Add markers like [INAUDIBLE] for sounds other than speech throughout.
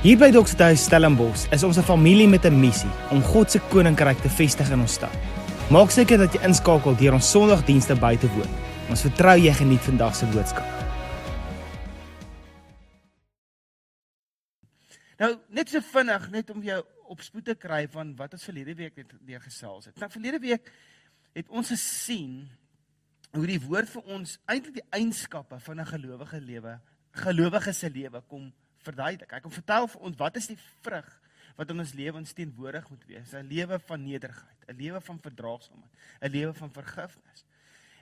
Hier by Doxethuis Stellenbosch is ons 'n familie met 'n missie om God se koninkryk te vestig in ons stad. Maak seker dat jy inskakel deur ons Sondagdienste by te woon. Ons vertrou jy geniet vandag se boodskap. Nou, net so vinnig net om jou op spoed te kry van wat ons verlede week net deur gesels het. Nou verlede week het ons gesien hoe die woord vir ons eintlik die eienskappe van 'n gelowige lewe, gelowige se lewe kom verduidelik. Hy kom vertel vir ons wat is die vrug wat in ons lewens teenwoordig moet wees. 'n Lewe van nederigheid, 'n lewe van verdraagsaamheid, 'n lewe van vergifnis.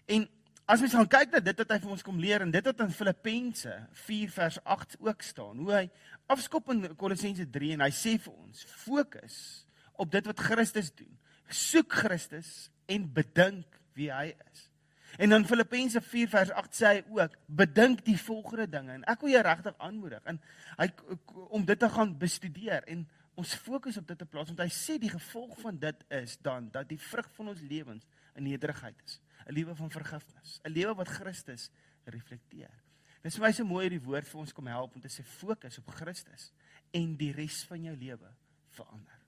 En as mens gaan kyk na dit wat hy vir ons kom leer en dit wat in Filippense 4 vers 8 ook staan, hoe hy afskop in Kolossense 3 en hy sê vir ons: "Fokus op dit wat Christus doen. Soek Christus en bedink wie hy is." En dan Filippense 4 vers 8 sê hy ook: "Bedink die volgende dinge." En ek wil jou regtig aanmoedig en hy om dit te gaan bestudeer en ons fokus op dit te plaas want hy sê die gevolg van dit is dan dat die vrug van ons lewens 'n nederigheid is, 'n lewe van vergifnis, 'n lewe wat Christus reflekteer. Dis vir my so mooi die woord vir ons kom help om te sê fokus op Christus en die res van jou lewe verander.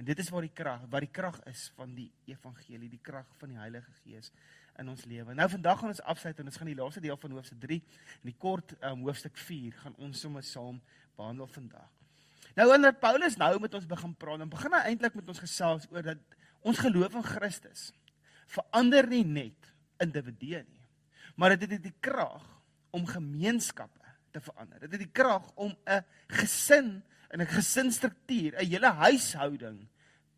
En dit is waar die krag, wat die krag is van die evangelie, die krag van die Heilige Gees in ons lewe. Nou vandag gaan ons afsluit en ons gaan die laaste deel van hoofstuk 3 en die kort um, hoofstuk 4 gaan ons sommer saam behandel vandag. Nou wanneer Paulus nou met ons begin praat, dan begin hy eintlik met ons gesels oor dat ons geloof in Christus verander nie net individue nie, maar dit het die krag om gemeenskappe te verander. Dit het die krag om 'n gesin en 'n gesinsstruktuur, 'n hele huishouding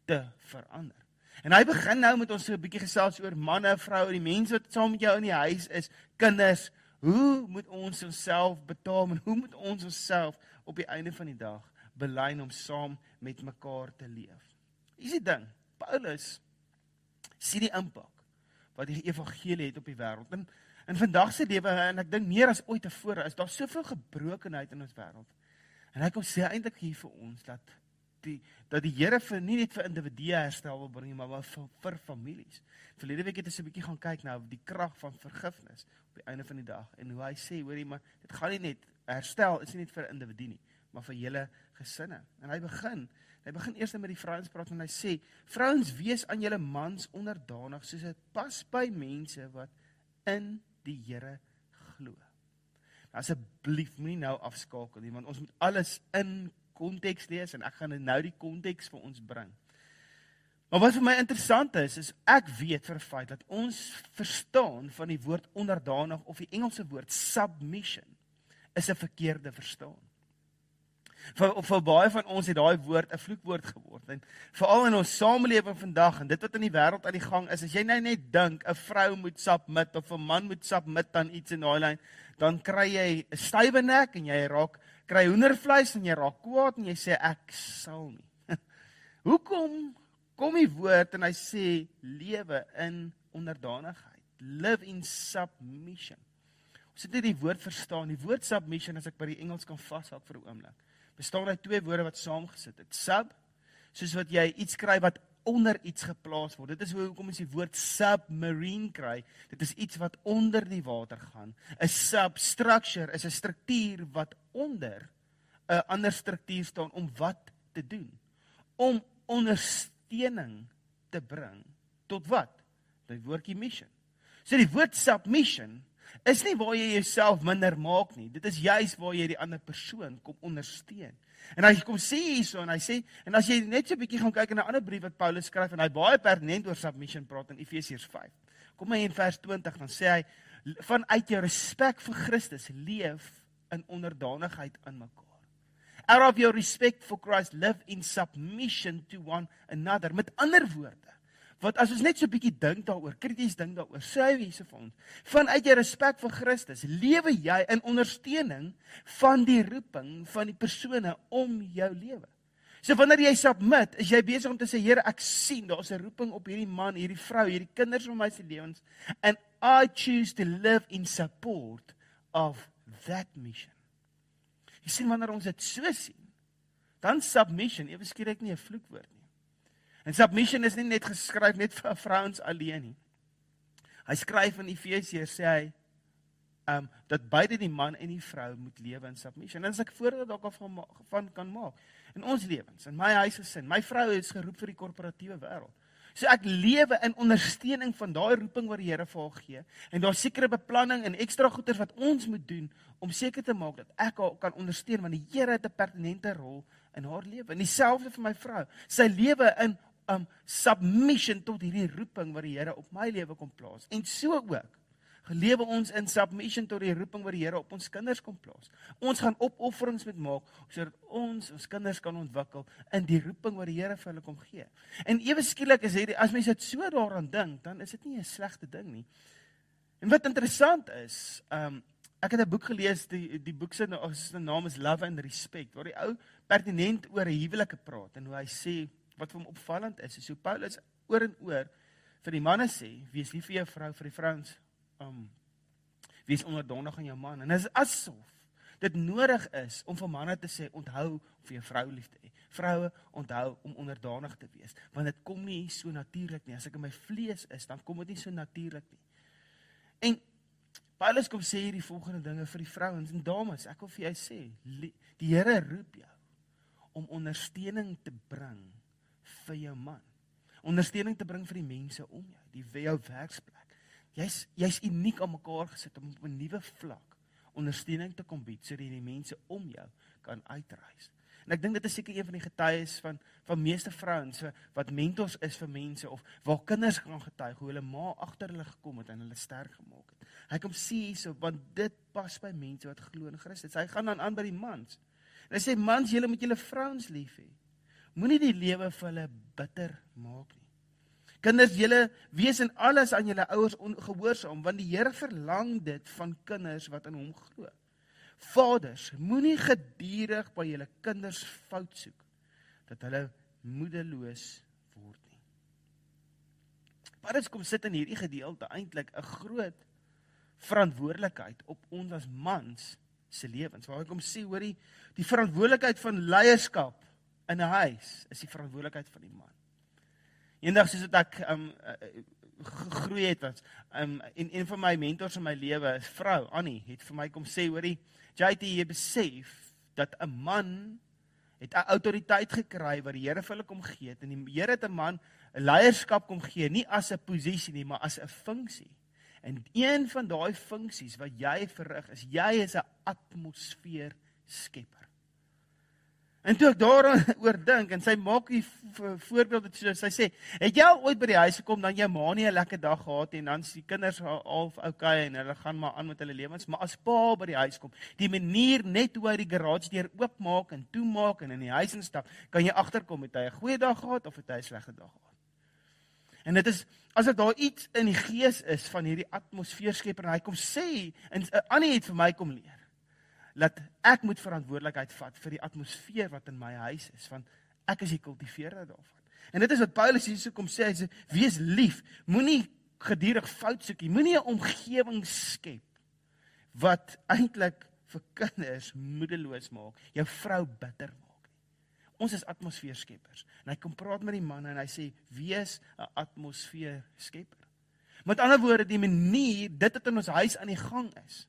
te verander. En hy begin nou met ons so 'n bietjie gesels oor manne, vroue, die mense wat saam met jou in die huis is, kinders. Hoe moet ons onsself betaam en hoe moet ons onsself op die einde van die dag belyn om saam met mekaar te leef? Is die ding, Paulus sien die impak wat die evangelie het op die wêreld. En in vandag se lewe en ek dink meer as ooit tevore is daar soveel gebrokenheid in ons wêreld. En hy kom sê eintlik hier vir ons dat die dat die Here vir nie net vir individue herstel wil bring maar maar vir, vir families. Verlede week het ons 'n bietjie gaan kyk na die krag van vergifnis op die einde van die dag en hoe hy sê hoorie maar dit gaan nie net herstel is nie net vir individue nie maar vir hele gesinne. En hy begin hy begin eers met die vrouens praat en hy sê vrouens wees aan julle mans onderdanig soos dit pas by mense wat in die Here glo. Nou, asseblief moenie nou afskakel nie want ons moet alles in konteks lees en ek gaan nou die konteks vir ons bring. Maar wat vir my interessant is, is ek weet vir 'n feit dat ons verstaan van die woord onderdanig of die Engelse woord submission is 'n verkeerde verstaan. Vir vir baie van ons het daai woord 'n vloekwoord geword en veral in ons samelewing vandag en dit wat in die wêreld aan die gang is, as jy nou net dink 'n vrou moet submit of 'n man moet submit aan iets in daai lyn, dan kry jy 'n stywe nek en jy raak kry hoendervleis en jy raak kwaad en jy sê ek sal nie. [LAUGHS] Hoekom kom die woord en hy sê lewe in onderdanigheid, live in submission. Ons het hierdie woord verstaan. Die woord submission as ek by die Engels kan vashou vir 'n oomblik. Bestaan uit twee woorde wat saamgesit het. Sub soos wat jy iets kry wat onder iets geplaas word. Dit is hoe hoekom ons die woord submarine kry. Dit is iets wat onder die water gaan. 'n Substructure is 'n struktuur wat onder 'n ander struktuur staan om wat te doen? Om ondersteuning te bring tot wat? Die woordjie mission. So die woord submission is nie waar jy jouself minder maak nie. Dit is juis waar jy die ander persoon kom ondersteun. En hy kom sê hierso en hy sê en as jy net so 'n bietjie gaan kyk in 'n ander brief wat Paulus skryf en hy baie pertinent oor submission praat in Efesiërs 5. Kom maar in vers 20 dan sê hy vanuit jou respek vir Christus leef in onderdanigheid aan mekaar. Out of your respect for Christ live in submission to one another. Met ander woorde wat as ons net so 'n bietjie dink daaroor, krities dink daaroor, sê hy hierse vir ons, vanuit jou respek vir Christus, lewe jy in ondersteuning van die roeping van die persone om jou lewe. So wanneer jy submit, is jy besig om te sê Here, ek sien daar's 'n roeping op hierdie man, hierdie vrou, hierdie kinders van my se lewens and I choose to live in support of that mission. Jy sien wanneer ons dit so sien, dan submission ewe skielik nie 'n vloekwoord nie. En submission is nie net geskryf net vir vrouens alleen nie. Hy skryf in Efesiërs sê hy um dat beide die man en die vrou moet lewe in submission. En as ek voorbeeld dalk van, van kan maak in ons lewens, in my huisgesin, my vrou is geroep vir die korporatiewe wêreld. So ek lewe in ondersteuning van daai roeping wat die Here vir haar gee en daar sekere beplanning en ekstra goeders wat ons moet doen om seker te maak dat ek haar kan ondersteun want die Here het 'n pertinente rol in haar lewe. En dieselfde vir my vrou. Sy lewe in um submission tot hierdie roeping wat die Here op my lewe kom plaas. En so ook gelewe ons in submission tot die roeping wat die Here op ons kinders kom plaas. Ons gaan opofferings moet maak sodat ons ons kinders kan ontwikkel in die roeping wat die Here vir hulle kom gee. En ewe skielik is hierdie as mens dit so daaraan dink, dan is dit nie 'n slegte ding nie. En wat interessant is, um ek het 'n boek gelees, die die boek se naam is Love and Respect, waar die ou pertinent oor huwelike praat en hoe hy sê wat vir hom opvallend is, is hoe Paulus oor en oor vir die manne sê, wees lief vir jou vrou, vir die vrouens um wees onderdanig aan jou man en dit is asof dit nodig is om vir manne te sê onthou om vir jou vrou lief te hê. Vroue onthou om onderdanig te wees want dit kom nie so natuurlik nie. As ek in my vlees is, dan kom dit nie so natuurlik nie. En Paulus kom sê hierdie volgende dinge vir die vrouens en dames, ek wil vir jou sê, die Here roep jou om ondersteuning te bring vir jou man. Ondersteuning te bring vir die mense om jou, die jou werksplek Jy's jy's uniek aan mekaar gesit om op 'n nuwe vlak ondersteuning te kom bied sodat die mense om jou kan uitreis. En ek dink dit is seker een van die getuies van van meeste vrouens wat mentors is vir mense of waar kinders gaan getuig hoe hulle ma agter hulle gekom het en hulle sterk gemaak het. Hy kom sê hierso want dit pas by mense wat glo in Christus. Hy gaan dan aan by die mans. En hy sê mans, julle moet julle vrouens lief hê. Moenie die lewe vir hulle bitter maak nie. Kinders, julle wees in alles aan julle ouers ongehoorsaam want die Here verlang dit van kinders wat in hom glo. Vaders, moenie gedurig by julle kinders fout soek dat hulle moedeloos word nie. Paulus kom sit in hierdie gedeelte eintlik 'n groot verantwoordelikheid op ons as mans se lewens. Waar hy kom sê hoorie, die verantwoordelikheid van leierskap in 'n huis is die verantwoordelikheid van die man. Eendag soos dit ek um gegroei het was um en een van my mentors in my lewe, 'n vrou, Annie, het vir my kom sê, hoorie, JT, jy besef dat 'n man het 'n autoriteit gekry wat die Here vir hulle kom gee het en die Here het 'n man 'n leierskap kom gee, nie as 'n posisie nie, maar as 'n funksie. En een van daai funksies wat jy verrig is jy is 'n atmosfeer skepper. En toe ek daaroor [LAUGHS] dink en sy maak die voorbeeld dit so sy sê, het jy ooit by die huis gekom dan jou ma nie 'n lekker dag gehad en dan die kinders half okay en hulle gaan maar aan met hulle lewens, maar as pa by die huis kom, die manier net hoe hy die garage deur oopmaak en toemaak en in die huis instap, kan jy agterkom het hy 'n goeie dag gehad of het hy 'n slegte dag gehad. En dit is as dit daar iets in die gees is van hierdie atmosfeerskepper en hy kom sê en Annie het vir my kom leer dat ek moet verantwoordelikheid vat vir die atmosfeer wat in my huis is want ek is die kultiveerder daarvan. En dit is wat Paulus hier so kom sê, hy sê wees lief, moenie gedurig fout soek nie, moenie 'n omgewing skep wat eintlik vir kinders moedeloos maak, jou vrou bitter maak nie. Ons is atmosfeerskeppers. En hy kom praat met die manne en hy sê wees 'n atmosfeerskepper. Met ander woorde, die manier dit wat in ons huis aan die gang is,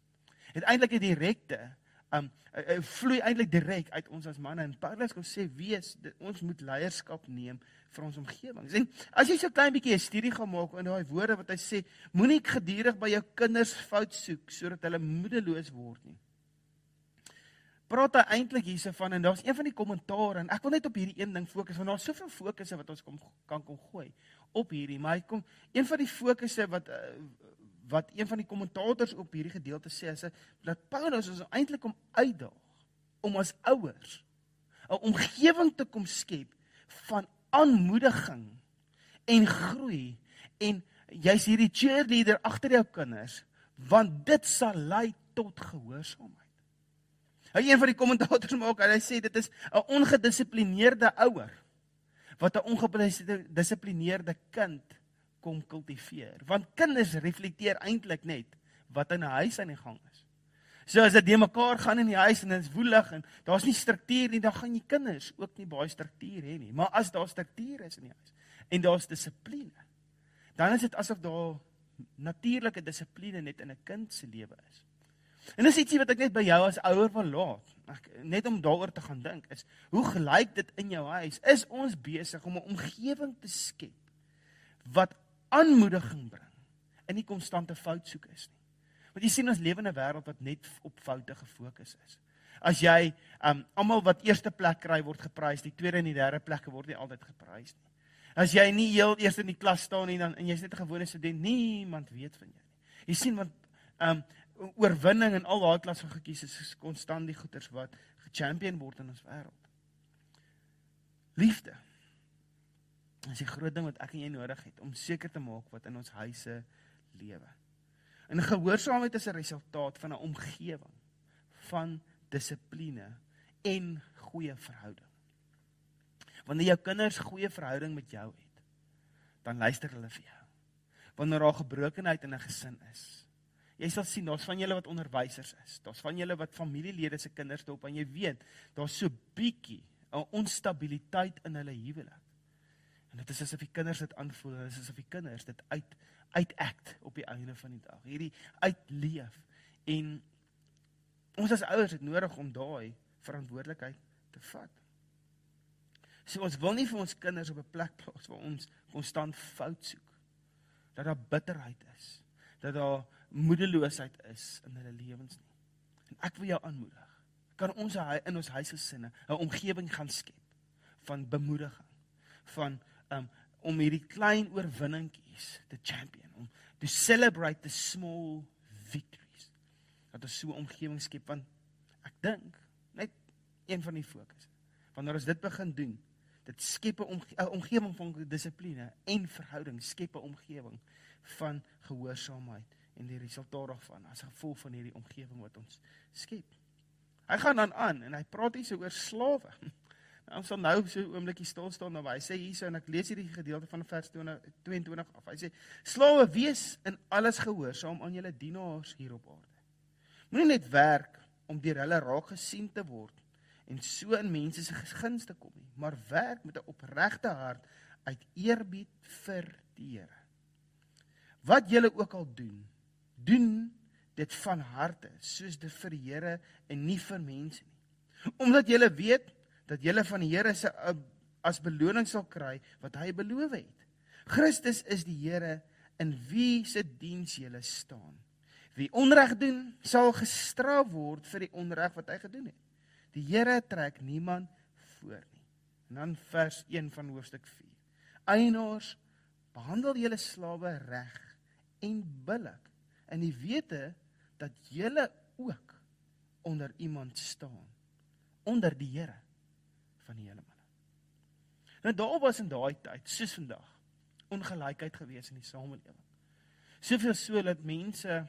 het eintlik 'n direkte um uh, vloei eintlik direk uit ons as manne en Paulus kom sê wees dit, ons moet leierskap neem vir ons omgewing. Sien, as jy so klein bietjie 'n studie gaan maak in daai woorde wat hy sê, moenie gedurig by jou kinders fout soek sodat hulle moedeloos word nie. Praat hy eintlik hierse van en daar's een van die kommentare en ek wil net op hierdie een ding fokus want daar's soveel fokusse wat ons kom kan kom gooi op hierdie, maar hy kom een van die fokusse wat uh, wat een van die kommentators op hierdie gedeelte sê is dat Paulus ons eintlik om uitdaag om as ouers 'n omgewing te kom skep van aanmoediging en groei en jy's hierdie cheerleader agter jou kinders want dit sal lei tot gehoorsaamheid. Hy een van die kommentators maak hy sê dit is 'n ongedissiplineerde ouer wat 'n ongedissiplineerde kind kom kultiveer. Want kinders reflekteer eintlik net wat in 'n huis aan die gang is. So as dit de mekaar gaan in die huis en dit is woelig en daar's nie struktuur nie, dan gaan jy kinders ook nie baie struktuur hê nie. Maar as daar struktuur is in die huis en daar's dissipline, dan is dit asof daar natuurlike dissipline net in 'n kind se lewe is. En dis ietsie wat ek net by jou as ouer wil laat. Ek net om daaroor te gaan dink is hoe gelyk dit in jou huis? Is ons besig om 'n omgewing te skep wat aanmoediging bring in die konstante fout soek is nie. Want jy sien ons lewe in 'n wêreld wat net op foute gefokus is. As jy um almal wat eerste plek kry word geprys, die tweede en die derde plekke word nie altyd geprys nie. As jy nie heel eers in die klas staan nie dan en jy's net 'n gewone student, niemand weet van jou nie. Jy sien want um oorwinning in al daai klas van goedjies is konstant die goeters wat gechampion word in ons wêreld. Liefde Dis die groot ding wat ek en jy nodig het om seker te maak wat in ons huise lewe. En gehoorsaamheid is 'n resultaat van 'n omgewing van dissipline en goeie verhouding. Wanneer jou kinders goeie verhouding met jou het, dan luister hulle vir jou. Wanneer daar gebrokenheid in 'n gesin is, jy sal sien daar's van julle wat onderwysers is. Daar's van julle wat familielede se kinders dop en jy weet, daar's so bietjie 'n onstabiliteit in hulle huwelik. En dit is asof die kinders dit aanvoel, dit is asof die kinders dit uit uitact op die einde van die dag. Hierdie uitleef en ons as ouers het nodig om daai verantwoordelikheid te vat. So ons wil nie vir ons kinders op 'n plek plaas waar ons konstant fout soek. Dat daar bitterheid is, dat daar moedeloosheid is in hulle lewens nie. En ek wil jou aanmoedig. Kan ons in ons huisgesinne 'n omgewing gaan skep van bemoediging, van um, om hierdie klein oorwinningkies te champion, om to celebrate the small victories. Dat ons so 'n omgewing skep want ek dink net een van die fokus. Wanneer ons dit begin doen, dit skep 'n omge omgewing van dissipline en verhouding, skep 'n omgewing van gehoorsaamheid en die resultaat daarvan as gevolg van hierdie omgewing wat ons skep. Hy gaan dan aan en hy praat hier so oor slawe. [LAUGHS] Ons sal nou so 'n oombliekie stil staan nou. Hy sê hierso en ek lees hierdie gedeelte van vers 20, 22 af. Hy sê: "Slawe, wees in alles gehoorsaam aan julle dienaars hier op aarde. Moenie net werk om deur hulle raak gesien te word en so in mense se guns te kom nie, maar werk met 'n opregte hart uit eerbied vir die Here. Wat julle ook al doen, doen dit van harte, soos dit vir die Here en nie vir mense nie. Omdat julle weet dat julle van die Here se uh, as beloning sal kry wat hy beloof het. Christus is die Here in wie se diens julle staan. Wie onreg doen, sal gestraf word vir die onreg wat hy gedoen het. Die Here trek niemand voor nie. En dan vers 1 van hoofstuk 4. Eienaars, behandel julle slawe reg en billik in die wete dat julle ook onder iemand staan, onder die Here van die hele manne. Nou daar was in daai tyd, soos vandag, ongelykheid gewees in die samelewing. Soveel so dat mense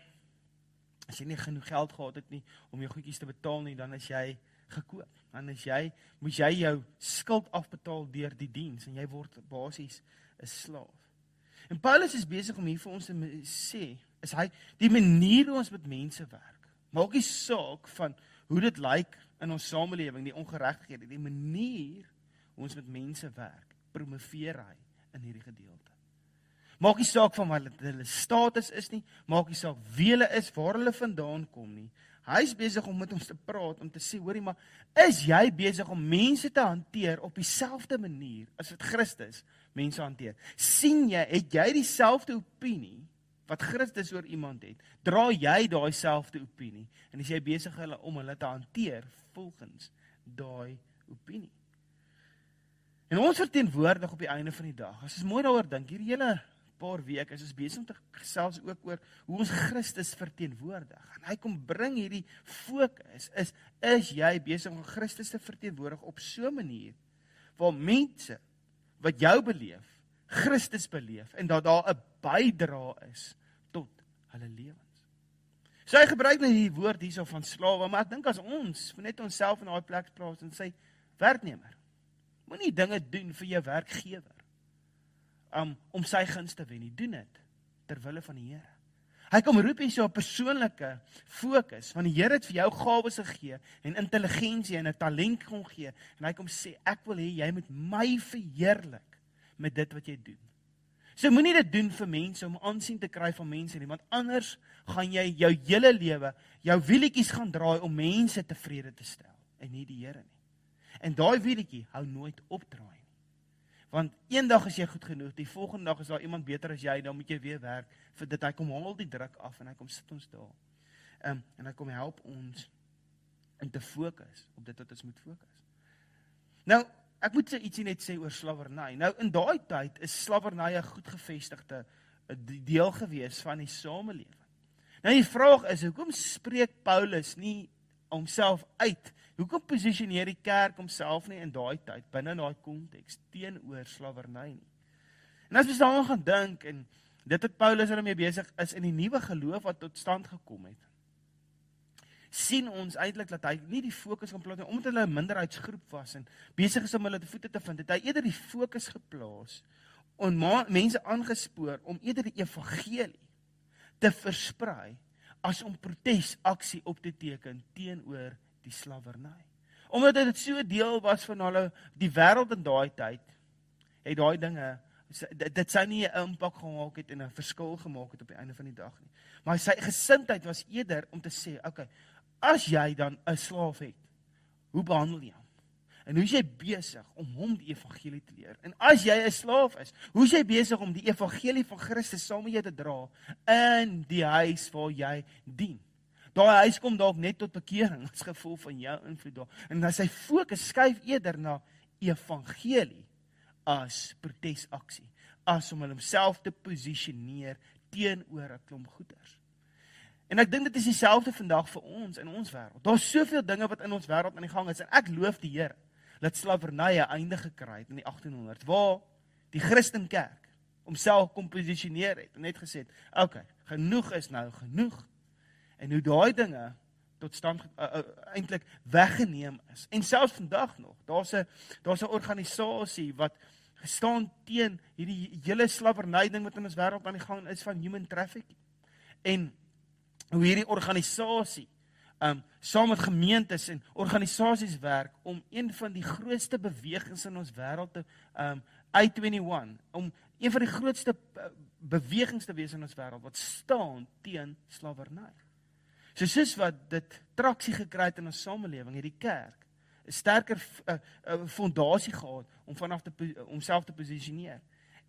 as jy nie genoeg geld gehad het nie om jou goedjies te betaal nie, dan is jy gekoop. Dan is jy moet jy jou skuld afbetaal deur die diens en jy word basies 'n slaaf. En Paulus is besig om hier vir ons te sê, is hy die manier hoe ons met mense werk. Maak nie saak van hoe dit lyk in ons samelewing, die ongeregtighede, die manier hoe ons met mense werk, promoveer hy in hierdie gedeelte. Maak nie saak van wat hulle status is nie, maak nie saak wie hulle is, waar hulle vandaan kom nie. Hy's besig om met ons te praat om te sê, hoorie maar, is jy besig om mense te hanteer op dieselfde manier as wat Christus mense hanteer? sien jy, het jy dieselfde opinie wat Christus oor iemand het, dra jy daai selfde opinie en as jy besig is om hulle te hanteer volgens daai opinie. En ons verteenwoordig op die einde van die dag. As ons mooi daaroor dink, hierdie hele paar weke is ons besig om te gesels ook oor hoe ons Christus verteenwoordig. En hy kom bring hierdie fokus is is jy besig om Christus te verteenwoordig op so 'n manier waar mense wat jou beleef Christus beleef en dat daar 'n bydra is tot hulle lewens. So hy gebruik net hierdie woord hierso van slawe, maar ek dink as ons net onsself in daai plek plaas en sê werknemer, moenie dinge doen vir jou werkgewer um, om sy guns te wen nie. Doen dit ter wille van die Here. Hy kom roep hier so 'n persoonlike fokus want die Here het vir jou gawes gegee en intelligensie en 'n talent kon gee en hy kom sê ek wil hê jy moet my verheerlik met dit wat jy doen. So moenie dit doen vir mense om aansien te kry van mense nie, want anders gaan jy jou hele lewe jou wielietjies gaan draai om mense tevrede te stel en nie die Here nie. En daai wielietjie hou nooit op draai nie. Want eendag as jy goed genoeg, die volgende dag is daar iemand beter as jy, dan moet jy weer werk vir dit hy kom haal die druk af en hy kom sit ons daar. Ehm um, en hy kom help ons om te fokus op dit wat ons moet fokus. Nou, ek moet sê ietsie net sê oor slawerny. Nou in daai tyd is slawerny 'n goed gevestigde eh, deel gewees van die samelewing. Nou die vraag is, hoekom spreek Paulus nie homself uit? Hoekom posisioneer die kerk homself nie in daai tyd binne daai konteks teenoor slawerny nie? En as jy daaraan gaan dink en dit het Paulus daarmee besig is in die nuwe geloof wat tot stand gekom het sien ons eintlik dat hy nie die fokus kan plaas nie omdat hulle 'n minderheidsgroep was en besig is om hulle te voete te vind. Het hy eerder die fokus geplaas en mense aangespoor om eerder die evangelie te versprei as om protesaksie op te teken teenoor die slawerny. Omdat dit so deel was van hulle die wêreld in daai tyd, het daai dinge dit sou nie 'n impak gemaak het en 'n verskil gemaak het op die einde van die dag nie. Maar sy gesindheid was eerder om te sê, okay, as jy dan 'n slaaf het, hoe behandel jy hom? En hoe is jy besig om hom die evangelie te leer? En as jy 'n slaaf is, hoe is jy besig om die evangelie van Christus saam met jou te dra in die huis waar jy dien? Daai huis kom dalk net tot bekering as gevolg van jou invloed daar. En dan sy fokus skuif eerder na evangelie as protesaksie, as om homself te posisioneer teenoor 'n klomp goeders. En ek dink dit is dieselfde vandag vir ons in ons wêreld. Daar's soveel dinge wat in ons wêreld aan die gang is en ek loof die Here dat slawerny 'n einde gekry het in die 1800 waar die Christenkerk homself kom posisioneer het en net gesê het, "Oké, okay, genoeg is nou genoeg." En hoe daai dinge tot stand uh, uh, eintlik weggeneem is. En selfs vandag nog, daar's 'n daar's 'n organisasie wat gestaan teen hierdie hele slawerny ding wat in ons wêreld aan die gang is van human trafficking. En hoe hierdie organisasie um saam met gemeentes en organisasies werk om een van die grootste bewegings in ons wêreld te um I21 om een van die grootste uh, bewegings te wees in ons wêreld wat staan teen slawerny. So soos wat dit traksie gekry het in ons samelewing, hierdie kerk 'n sterker uh, uh, fondasie gehad om vanaf te homself te posisioneer.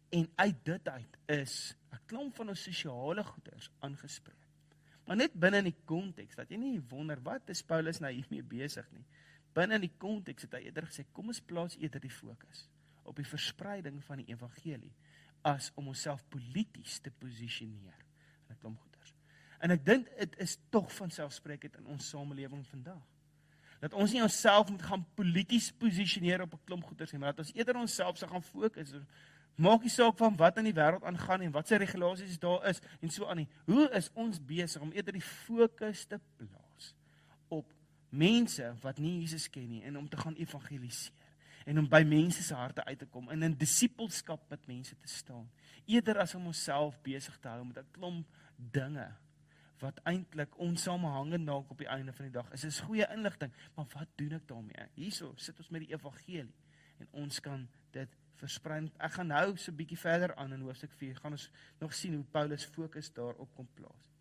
En uit dit uit is 'n klomp van ons sosiale goeders aangespreek. Maar net binne in die konteks dat jy nie wonder wat is Paulus nou hiermee besig nie. Binne in die konteks het hy eerder gesê kom ons plaas eerder die fokus op die verspreiding van die evangelie as om onsself polities te posisioneer in 'n klomp goeders. En ek dink dit is tog van selfspreekend in ons samelewing vandag. Dat ons nie onsself moet gaan polities posisioneer op 'n klomp goeders nie, maar dat ons eerder onsself sou gaan fokus Maak nie saak van wat in die wêreld aangaan en wat se regulasies daar is en so aan nie. Hoe is ons besig om eerder die fokus te plaas op mense wat nie Jesus ken nie en om te gaan evangeliseer en om by mense se harte uit te kom en in disippelskap met mense te staan. Eerder as om onsself besig te hou met 'n klomp dinge wat eintlik onsamehangend dalk op die einde van die dag is. Is goeie inligting, maar wat doen ek daarmee? Hierso sit ons met die evangelie en ons kan dit versprei. Ek gaan nou so 'n bietjie verder aan in hoofstuk 4 gaan ons nog sien hoe Paulus fokus daarop kom plaas.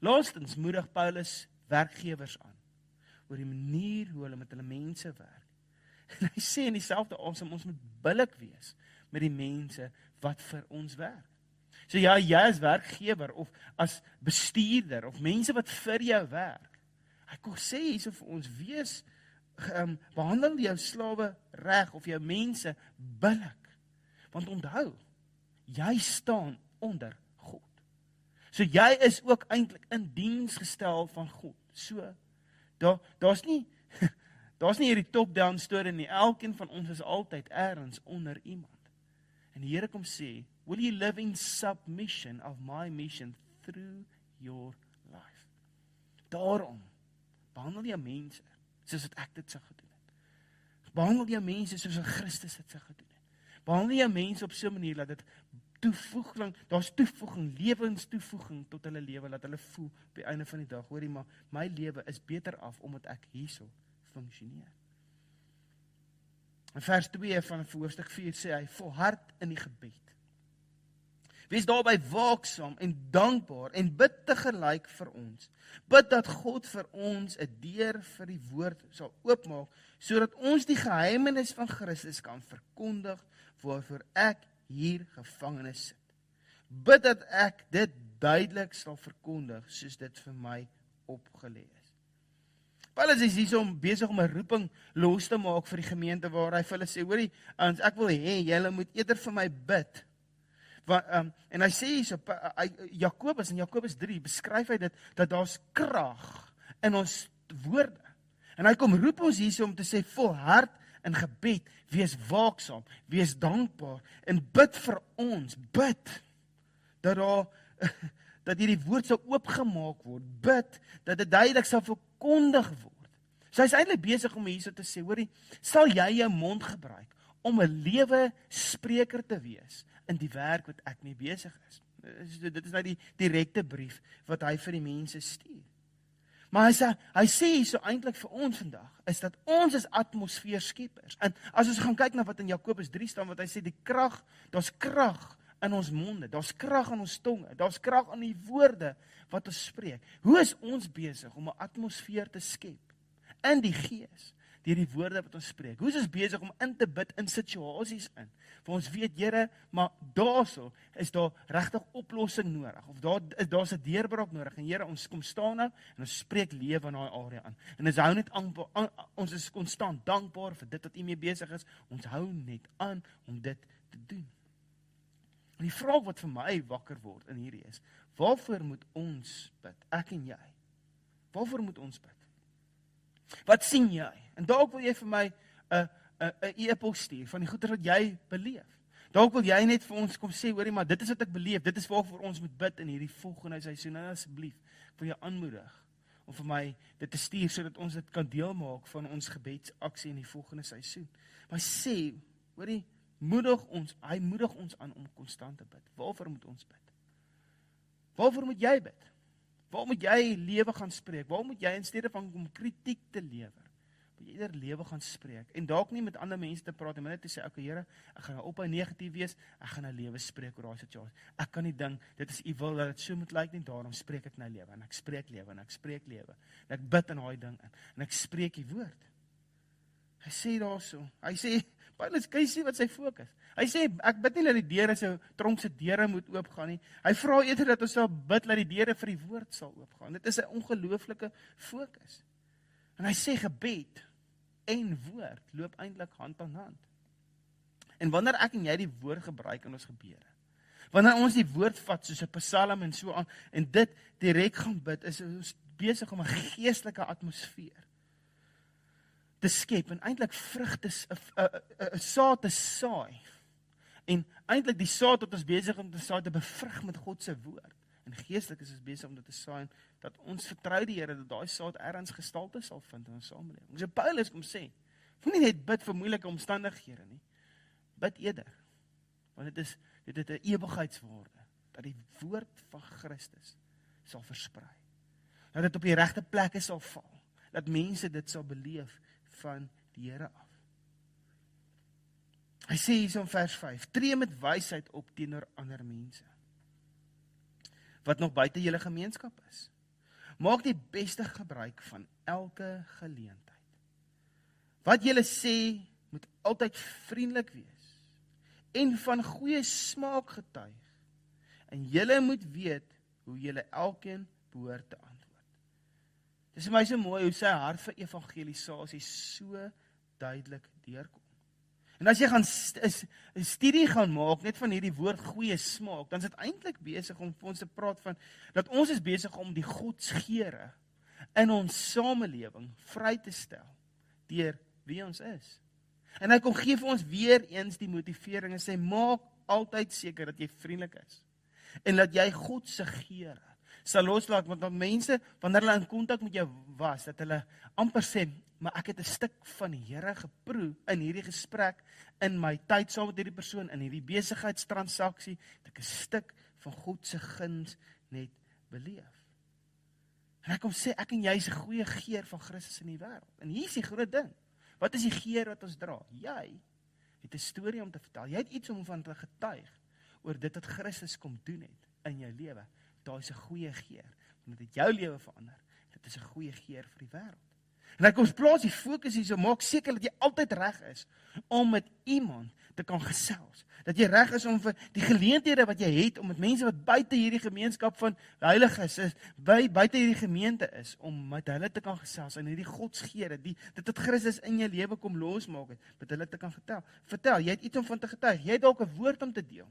Laastens moedig Paulus werkgewers aan oor die manier hoe hulle met hulle mense werk. [LAUGHS] En hy sê in dieselfde asem ons moet billik wees met die mense wat vir ons werk. So ja, jy as werkgewer of as bestuurder of mense wat vir jou werk. Hy kom sê hierso vir ons wees um, behandel jou slawe reg of jou mense billik. Want onthou, jy staan onder God. So jy is ook eintlik in diens gestel van God. So daar daar's nie [LAUGHS] daar's nie hierdie top-down storie nie. Elkeen van ons is altyd ergens onder iemand. En die Here kom sê, "Will you live in submission of my mission through your life?" Daarom behandel jy mense soos wat ek dit sou gedoen het. Behandel jy mense soos Christus dit sou gedoen het. Behandel jy mense op so 'n manier dat dit toevoeging, daar's toevoeging, lewenstoevoeging tot hulle lewe dat hulle voel op die einde van die dag, hoorie maar, my lewe is beter af omdat ek hierso funksioneer. In vers 2 van hoofstuk 4 sê hy volhard in die gebed. Wees daarby waaksaam en dankbaar en bid te gelyk vir ons. Bid dat God vir ons 'n deur vir die woord sal oopmaak sodat ons die geheimenis van Christus kan verkondig waarvoor ek hier gevangenes sit. Bid dat ek dit duidelik sal verkondig soos dit vir my opgelê is. Paulus is hier om besig om 'n roeping los te maak vir die gemeente waar hy vir hulle sê: "Hoorie, ek wil hê julle moet eerder vir my bid." Wat um, en hy sê hierso hy Jakobus in Jakobus 3 beskryf hy dit dat daar's krag in ons woorde. En hy kom roep ons hierso om te sê volhard in gebed, wees waaksaam, wees dankbaar en bid vir ons, bid dat daar [LAUGHS] dat hierdie woord sou oopgemaak word, bid dat dit duidelik sal verkondig word. So hy's eintlik besig om hierso te sê, hoorie, sal jy jou mond gebruik om 'n lewe spreker te wees in die werk wat ek mee besig is. Dit is nou die direkte brief wat hy vir die mense stuur. Maar hy sê hy sê hierso eintlik vir ons vandag is dat ons is atmosfeerskeppers. En as ons gaan kyk na wat in Jakobus 3 staan wat hy sê die krag, daar's krag in ons monde, daar's krag in ons tonge, daar's krag in die woorde wat ons spreek. Hoe is ons besig om 'n atmosfeer te skep in die gees? Deur die woorde wat ons spreek. Hoe is ons besig om in te bid in situasies in? Vir ons weet Here, maar daarso is daar regtig oplossing nodig of daar is daar's 'n deurbraak nodig. En Here, ons kom staan nou en ons spreek lewe in daai area aan. En ons hou net aan ons is konstant dankbaar vir dit wat U mee besig is. Ons hou net aan om dit te doen. En die vraag wat vir my wakker word in hierdie is, waarvoor moet ons bid? Ek en jy. Waarvoor moet ons bid? Wat sien jy? En dalk wil jy vir my 'n 'n 'n e-pos stuur van die goeie wat jy beleef. Dalk wil jy net vir ons kom sê, hoorie, maar dit is wat ek beleef. Dit is waarvoor ons moet bid in hierdie volgende seisoen. Nou asseblief, vir jou aanmoedig om vir my dit te stuur sodat ons dit kan deel maak van ons gebedsaksie in die volgende seisoen. Maar sê, hoorie, moedig ons, hy moedig ons aan om konstant te bid. Waarvoor moet ons bid? Waarvoor moet jy bid? Waar moet jy lewe gaan spreek? Waar moet jy in steede van om kritiek te lewer, moet jy eerder lewe gaan spreek en dalk nie met ander mense te praat en net te sê, "Oké Here, ek gaan nou op hy negatief wees, ek gaan nou lewe spreek oor daai situasie. Ek kan nie dink dit is u wil dat dit so moet lyk nie, daarom spreek ek nou lewe en ek spreek lewe en ek spreek lewe. En ek bid in daai ding in en ek spreek die woord." Hy sê daarso. Hy sê Paulus, kyk sien wat sy fokus. Hy sê ek bid nie dat die deure se tronk se deure moet oopgaan nie. Hy vra eerder dat ons sal bid dat die deure vir die woord sal oopgaan. Dit is 'n ongelooflike fokus. En hy sê gebed en woord loop eintlik hand aan hand. En wanneer ek en jy die woord gebruik in ons gebede. Wanneer ons die woord vat soos 'n psalm en so aan en dit direk gaan bid, is ons besig om 'n geestelike atmosfeer te skep en eintlik vrugte 'n saad te saai En eintlik die saad wat ons besig om te saai te bevrug met God se woord. En geestelik is ons besig om dit te saai dat ons vertrou die Here dat daai saad ergens gestalte sal vind in ons samelewing. So Paulus kom sê, moenie net bid vir moeilike omstandighede nie. Bid eerder. Want dit is dit het 'n ewigheidswaarde dat die woord van Christus sal versprei. Dat dit op die regte plekke sal val. Dat mense dit sal beleef van die Here af. Hy sê hier in vers 5: "Tree met wysheid op teenoor ander mense wat nog buite julle gemeenskap is. Maak die beste gebruik van elke geleentheid. Wat julle sê moet altyd vriendelik wees en van goeie smaak getuig. En julle moet weet hoe julle elkeen behoort te antwoord." Dis vir my so mooi hoe sy hart vir evangelisasie so duidelik deurkom. En as jy gaan 'n studie gaan maak net van hierdie woord goeie smaak, dan is dit eintlik besig om vir ons te praat van dat ons is besig om die godsgeure in ons samelewing vry te stel deur wie ons is. En hy kom gee vir ons weer eens die motivering en sê maak altyd seker dat jy vriendelik is en dat jy God se geure sal loslaat want dan mense wanneer hulle in kontak met jou was dat hulle amper sê maar ek het 'n stuk van die Here geproe in hierdie gesprek in my tyd saam met hierdie persoon in hierdie besigheidstransaksie het ek 'n stuk van God se guns net beleef. En ek kom sê ek en jy is 'n goeie geur van Christus in die wêreld. En hier is die groot ding. Wat is die geur wat ons dra? Jy het 'n storie om te vertel. Jy het iets om van te getuig oor dit wat Christus kom doen het in jou lewe. Daai 'n goeie geur. Want dit het jou lewe verander. Dit is 'n goeie geur vir die wêreld. En ek kom plaas die fokus hier so maak seker dat jy altyd reg is om met iemand te kan gesels. Dat jy reg is om vir die geleenthede wat jy het om met mense wat buite hierdie gemeenskap van heiliges is, by buite hierdie gemeente is om met hulle te kan gesels en hierdie godsgeere, die dit wat Christus in jou lewe kom losmaak het, met hulle te kan vertel. Vertel, jy het iets om van te getuig. Jy het dalk 'n woord om te deel.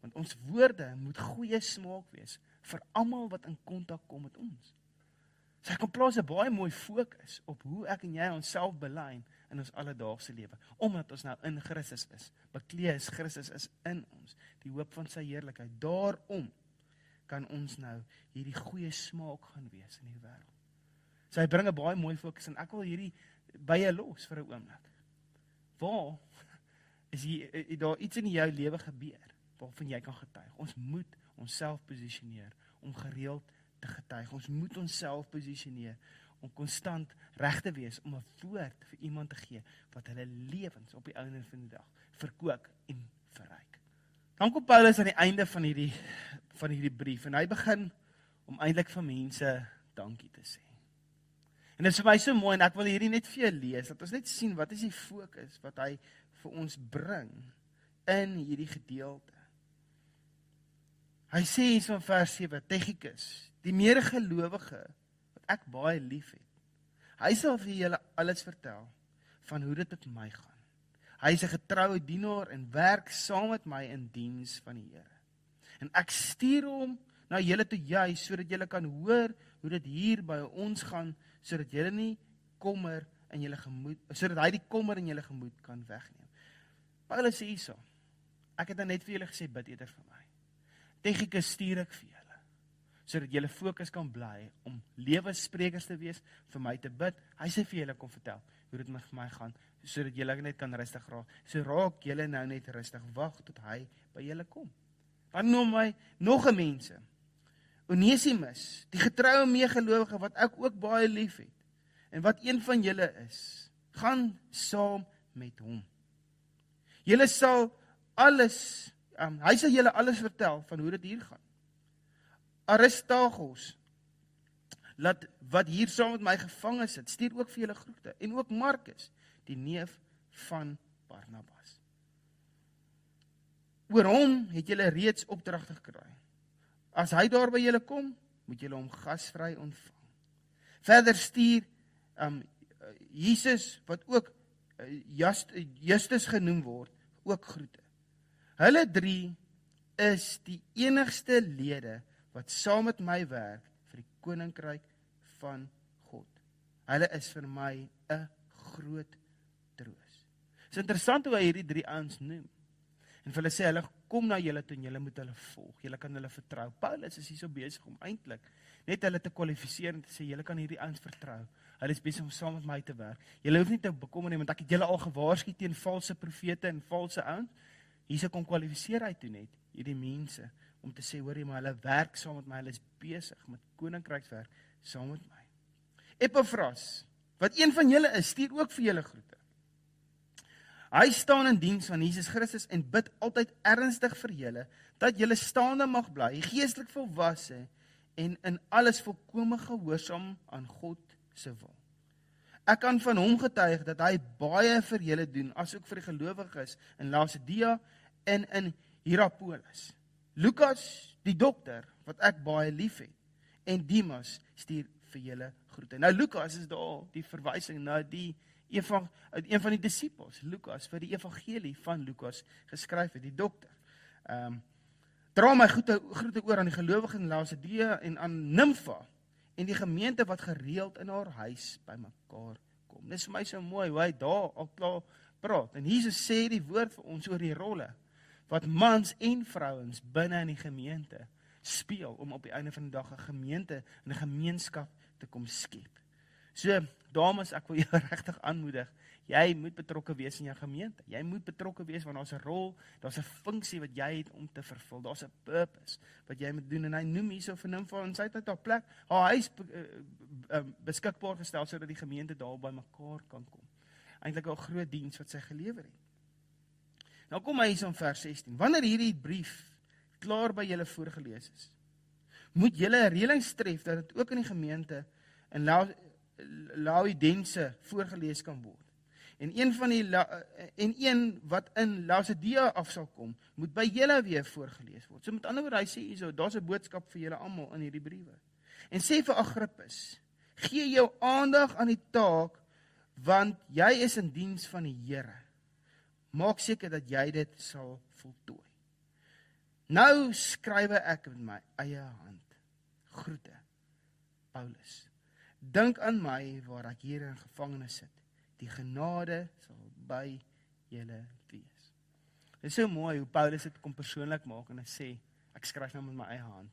Want ons woorde moet goeie smaak wees vir almal wat in kontak kom met ons. So ek kom plaas 'n baie mooi fokus op hoe ek en jy onsself belyn in ons alledaagse lewe omdat ons nou in Christus is. Beklee is Christus is in ons, die hoop van sy heerlikheid. Daarom kan ons nou hierdie goeie smaak gaan wees in die wêreld. So hy bring 'n baie mooi fokus en ek wil hierdie bye los vir 'n oomblik. Waar is hier daar iets in jou lewe gebeur waarvan jy kan getuig? Ons moet onsself posisioneer om gereeld te getuig. Ons moet onsself posisioneer om konstant reg te wees om 'n woord vir iemand te gee wat hulle lewens op die einde van die dag verkoop en verryk. Dan kom Paulus aan die einde van hierdie van hierdie brief en hy begin om eintlik vir mense dankie te sê. En dit is vir my so mooi en ek wil hierdie net vir jou lees dat ons net sien wat is die fokus wat hy vir ons bring in hierdie gedeelte. Hy sê in so vers 7 Tychicus, die medegelowige wat ek baie liefhet. Hy sal vir julle alles vertel van hoe dit met my gaan. Hy is 'n getroue dienaar en werk saam met my in diens van die Here. En ek stuur hom na julle toe juis sodat julle kan hoor hoe dit hier by ons gaan sodat julle nie kommer in julle gemoed sodat hy die kommer in julle gemoed kan wegneem. Paulus sê hierso. Ek het net vir julle gesê bid eerder vir my. Tychicus stuur ek vir julle sodat jy fokus kan bly om lewenssprekers te wees vir my te bid. Hy sê vir julle kom vertel hoe dit met my gaan sodat julle net kan rustig raak. So raak julle nou net rustig wag tot hy by julle kom. Dan noem my nog 'n mense. Onesimus, die getroue meegelowige wat ek ook baie liefhet en wat een van julle is, gaan saam met hom. Julle sal alles um, hy sal julle alles vertel van hoe dit hier gaan. Aristarchus laat wat hier saam met my gevange sit, stuur ook vir julle groete en ook Markus, die neef van Barnabas. Oor hom het julle reeds opdragte gekry. As hy daar by julle kom, moet julle hom gasvry ontvang. Verder stuur um Jesus wat ook uh, Just, Justus genoem word, ook groete. Hulle 3 is die enigste lede wat saam met my werk vir die koninkryk van God. Hulle is vir my 'n groot troos. Dit is interessant hoe hy hierdie drie ouens noem. En vir hulle sê hulle kom na julle toe en julle moet hulle volg. Julle kan hulle vertrou. Paulus is hier so besig om eintlik net hulle te kwalifiseer en te sê julle kan hierdie ouens vertrou. Hulle is besig om saam met my te werk. Julle hoef nie te bekommer nie want ek het julle al gewaarsku teen valse profete en valse ouens. Hierse kom kwalifiseer hy toe net hierdie mense om te sê hoorie maar hulle werk saam met my, hulle is besig met koninkrykswerk saam met my. Epafras, wat een van julle is, stuur ook vir julle groete. Hy staan in diens van Jesus Christus en bid altyd ernstig vir julle dat julle staande mag bly, geestelik volwasse en in alles volkome gehoorsaam aan God se wil. Ek kan van hom getuig dat hy baie vir julle doen, asook vir die gelowiges in Laodicea en in Hierapolis. Lukas, die dokter wat ek baie liefhet, en Demas stuur vir julle groete. Nou Lukas is daar die verwysing na die evang een van die disippels, Lukas vir die evangelie van Lukas geskryf het, die dokter. Ehm um, dra my groete groete oor aan die gelowiges in Laodicea en aan Nimfa en die gemeente wat gereeld in haar huis bymekaar kom. Dis vir my so mooi hoe hy daar al klaar praat. En Jesus sê die woord vir ons oor die rolle wat mans en vrouens binne in die gemeente speel om op die einde van die dag 'n gemeente en 'n gemeenskap te kom skep. So, dames, ek wil jou [LAUGHS] regtig aanmoedig. Jy moet betrokke wees in jou gemeente. Jy moet betrokke wees want daar's 'n rol, daar's 'n funksie wat jy het om te vervul. Daar's 'n purpose wat jy moet doen en hy noem hierso vir Nimfa en sy het net 'n plek, haar huis uh, uh, beskikbaar gestel sodat die gemeente daar by mekaar kan kom. Eintlik 'n groot diens wat sy gelewer het. Nou kom hy hier in vers 16. Wanneer hierdie brief klaar by julle voorgeles is, moet julle 'n reëling tref dat dit ook in die gemeente in Laodicense voorgeles kan word. En een van die en een wat in Laodicea af sal kom, moet by julle weer voorgeles word. So met ander woorde, hy sê hierso, daar's 'n boodskap vir julle almal in hierdie briewe. En sê vir Agrippus, gee jou aandag aan die taak want jy is in diens van die Here. Maak seker dat jy dit sal voltooi. Nou skrywe ek met my eie hand. Groete. Paulus. Dink aan my waar ek hier in gevangenis sit. Die genade sal by julle wees. Dit is so mooi hoe Paulus dit kom persoonlik maak en hy sê ek skryf nou met my eie hand.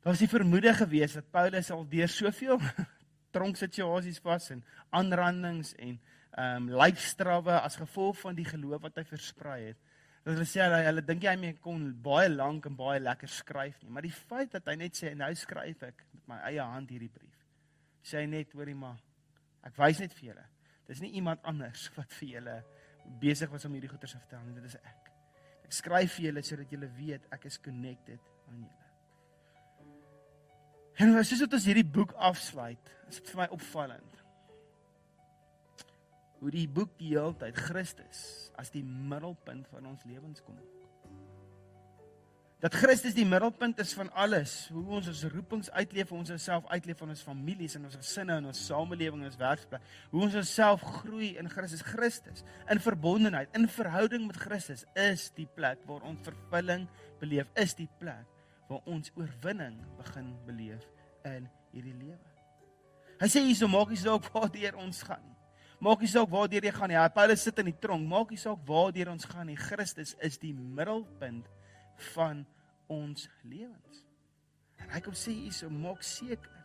Daar was die vermoede gewees dat Paulus al deur soveel [LAUGHS] tronksituasies was en aanrandings en um, lyfstrawe as gevolg van die geloof wat hy versprei het. Dat hulle sê hulle, hulle dink hy mee kon baie lank en baie lekker skryf nie, maar die feit dat hy net sê nou skryf ek met my eie hand hierdie brief. Sê hy net hoorie maar ek wys net vir julle. Dis nie iemand anders [LAUGHS] wat vir julle besig was om hierdie goeie te vertel nie, dit is ek. Ek skryf vir julle sodat julle weet ek is connected aan julle. En as jy soos hierdie boek afsluit, is dit vir my opvallend hoe die boek die hele tyd Christus as die middelpunt van ons lewens kom. Dat Christus die middelpunt is van alles, hoe ons ons roepings uitleef, hoe ons onsself uitleef van ons families en ons gesinne en ons samelewing en ons werksplek, hoe ons onsself groei in Christus. Christus in verbondenheid, in verhouding met Christus is die plek waar ons vervulling beleef, is die plek waar ons oorwinning begin beleef in hierdie lewe. Hy sê hierso maak nie saak waar deur ons gaan nie. Maak nie saak waar jy gaan nie. Paulus sit in die tronk. Maak nie saak waar ons gaan nie. Christus is die middelpunt van ons lewens. En hy kom sê hierso maak seker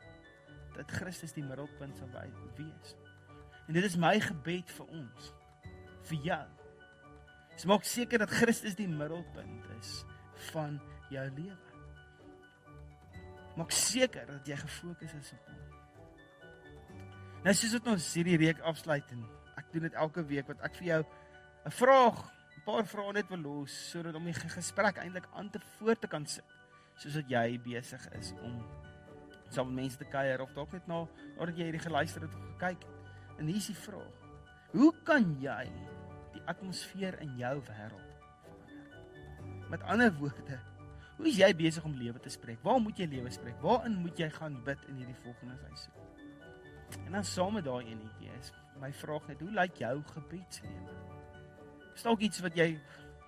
dat Christus die middelpunt sal wees. En dit is my gebed vir ons. Vir jou. So maak seker dat Christus die middelpunt is van jou lewe. Maak seker dat jy gefokus is op hom. Nou soos wat ons hierdie reek afsluit en ek doen dit elke week wat ek vir jou 'n vraag, 'n paar vrae net wil los sodat om die gesprek eintlik aan te voort te kan sit. Soos wat jy besig is om saam met mense te kuier of dalk net na nadat jy hierdie geluister het of gekyk het. En hier is die vraag. Hoe kan jy die atmosfeer in jou wêreld verander? Met ander woorde, hoe is jy besig om lewe te spreek? Waar moet jy lewe spreek? Waarin moet jy gaan bid in hierdie volgende seisoen? En dan saam met daai enetjie is my vraag net, hoe lyk jou gebedslewe? Is dalk iets wat jy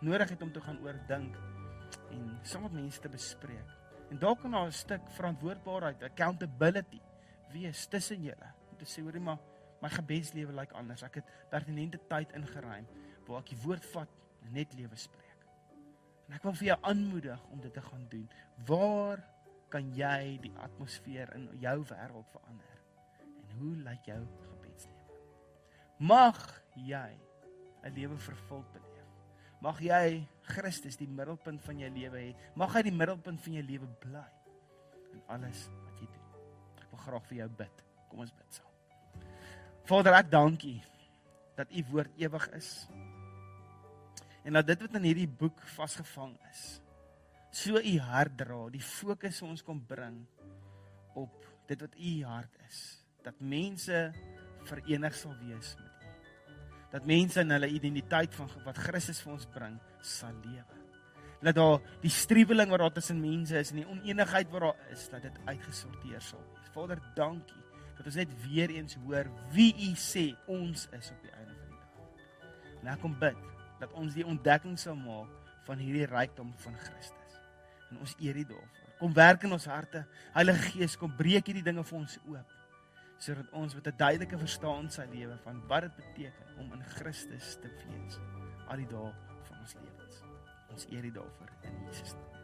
nodig het om te gaan oordink en saam met mense te bespreek. En dalk kan daar 'n stuk verantwoordbaarheid, accountability wees tussen julle. Om te sê hoorie maar my gebedslewe lyk anders. Ek het pertinente tyd ingeruim waar ek die woord vat en net lewe spreek. En ek wil vir jou aanmoedig om dit te gaan doen. Waar kan jy die atmosfeer in jou wêreld verander? Hoe lyk jou gebedslewe? Mag jy 'n lewe vervuld beleef. Mag jy Christus die middelpunt van jou lewe hê. Mag hy die middelpunt van jou lewe bly in alles wat jy doen. Ek wil graag vir jou bid. Kom ons bid saam. Vader, ek dankie dat u woord ewig is. En dat dit wat in hierdie boek vasgevang is, so u hart dra, die fokus ons kom bring op dit wat u hart is dat mense verenig sal wees met U. Dat mense in hulle identiteit van wat Christus vir ons bring, sal lewe. Dat daar die striweling wat daar tussen mense is en die oneenigheid wat daar is, dat dit uitgesorteer sal wees. Vader, dankie dat ons net weer eens hoor wie U sê ons is op die einde van die dag. En ek kom bid dat ons die ontdekking sal maak van hierdie rykdom van Christus. En ons eer U daarvoor. Kom werk in ons harte. Heilige Gees, kom breek hierdie dinge vir ons oop sodat ons met 'n duidelike verstaan sy lewe van wat dit beteken om in Christus te wees al die dae van ons lewens. Ons eer U daarvoor in Jesus naam.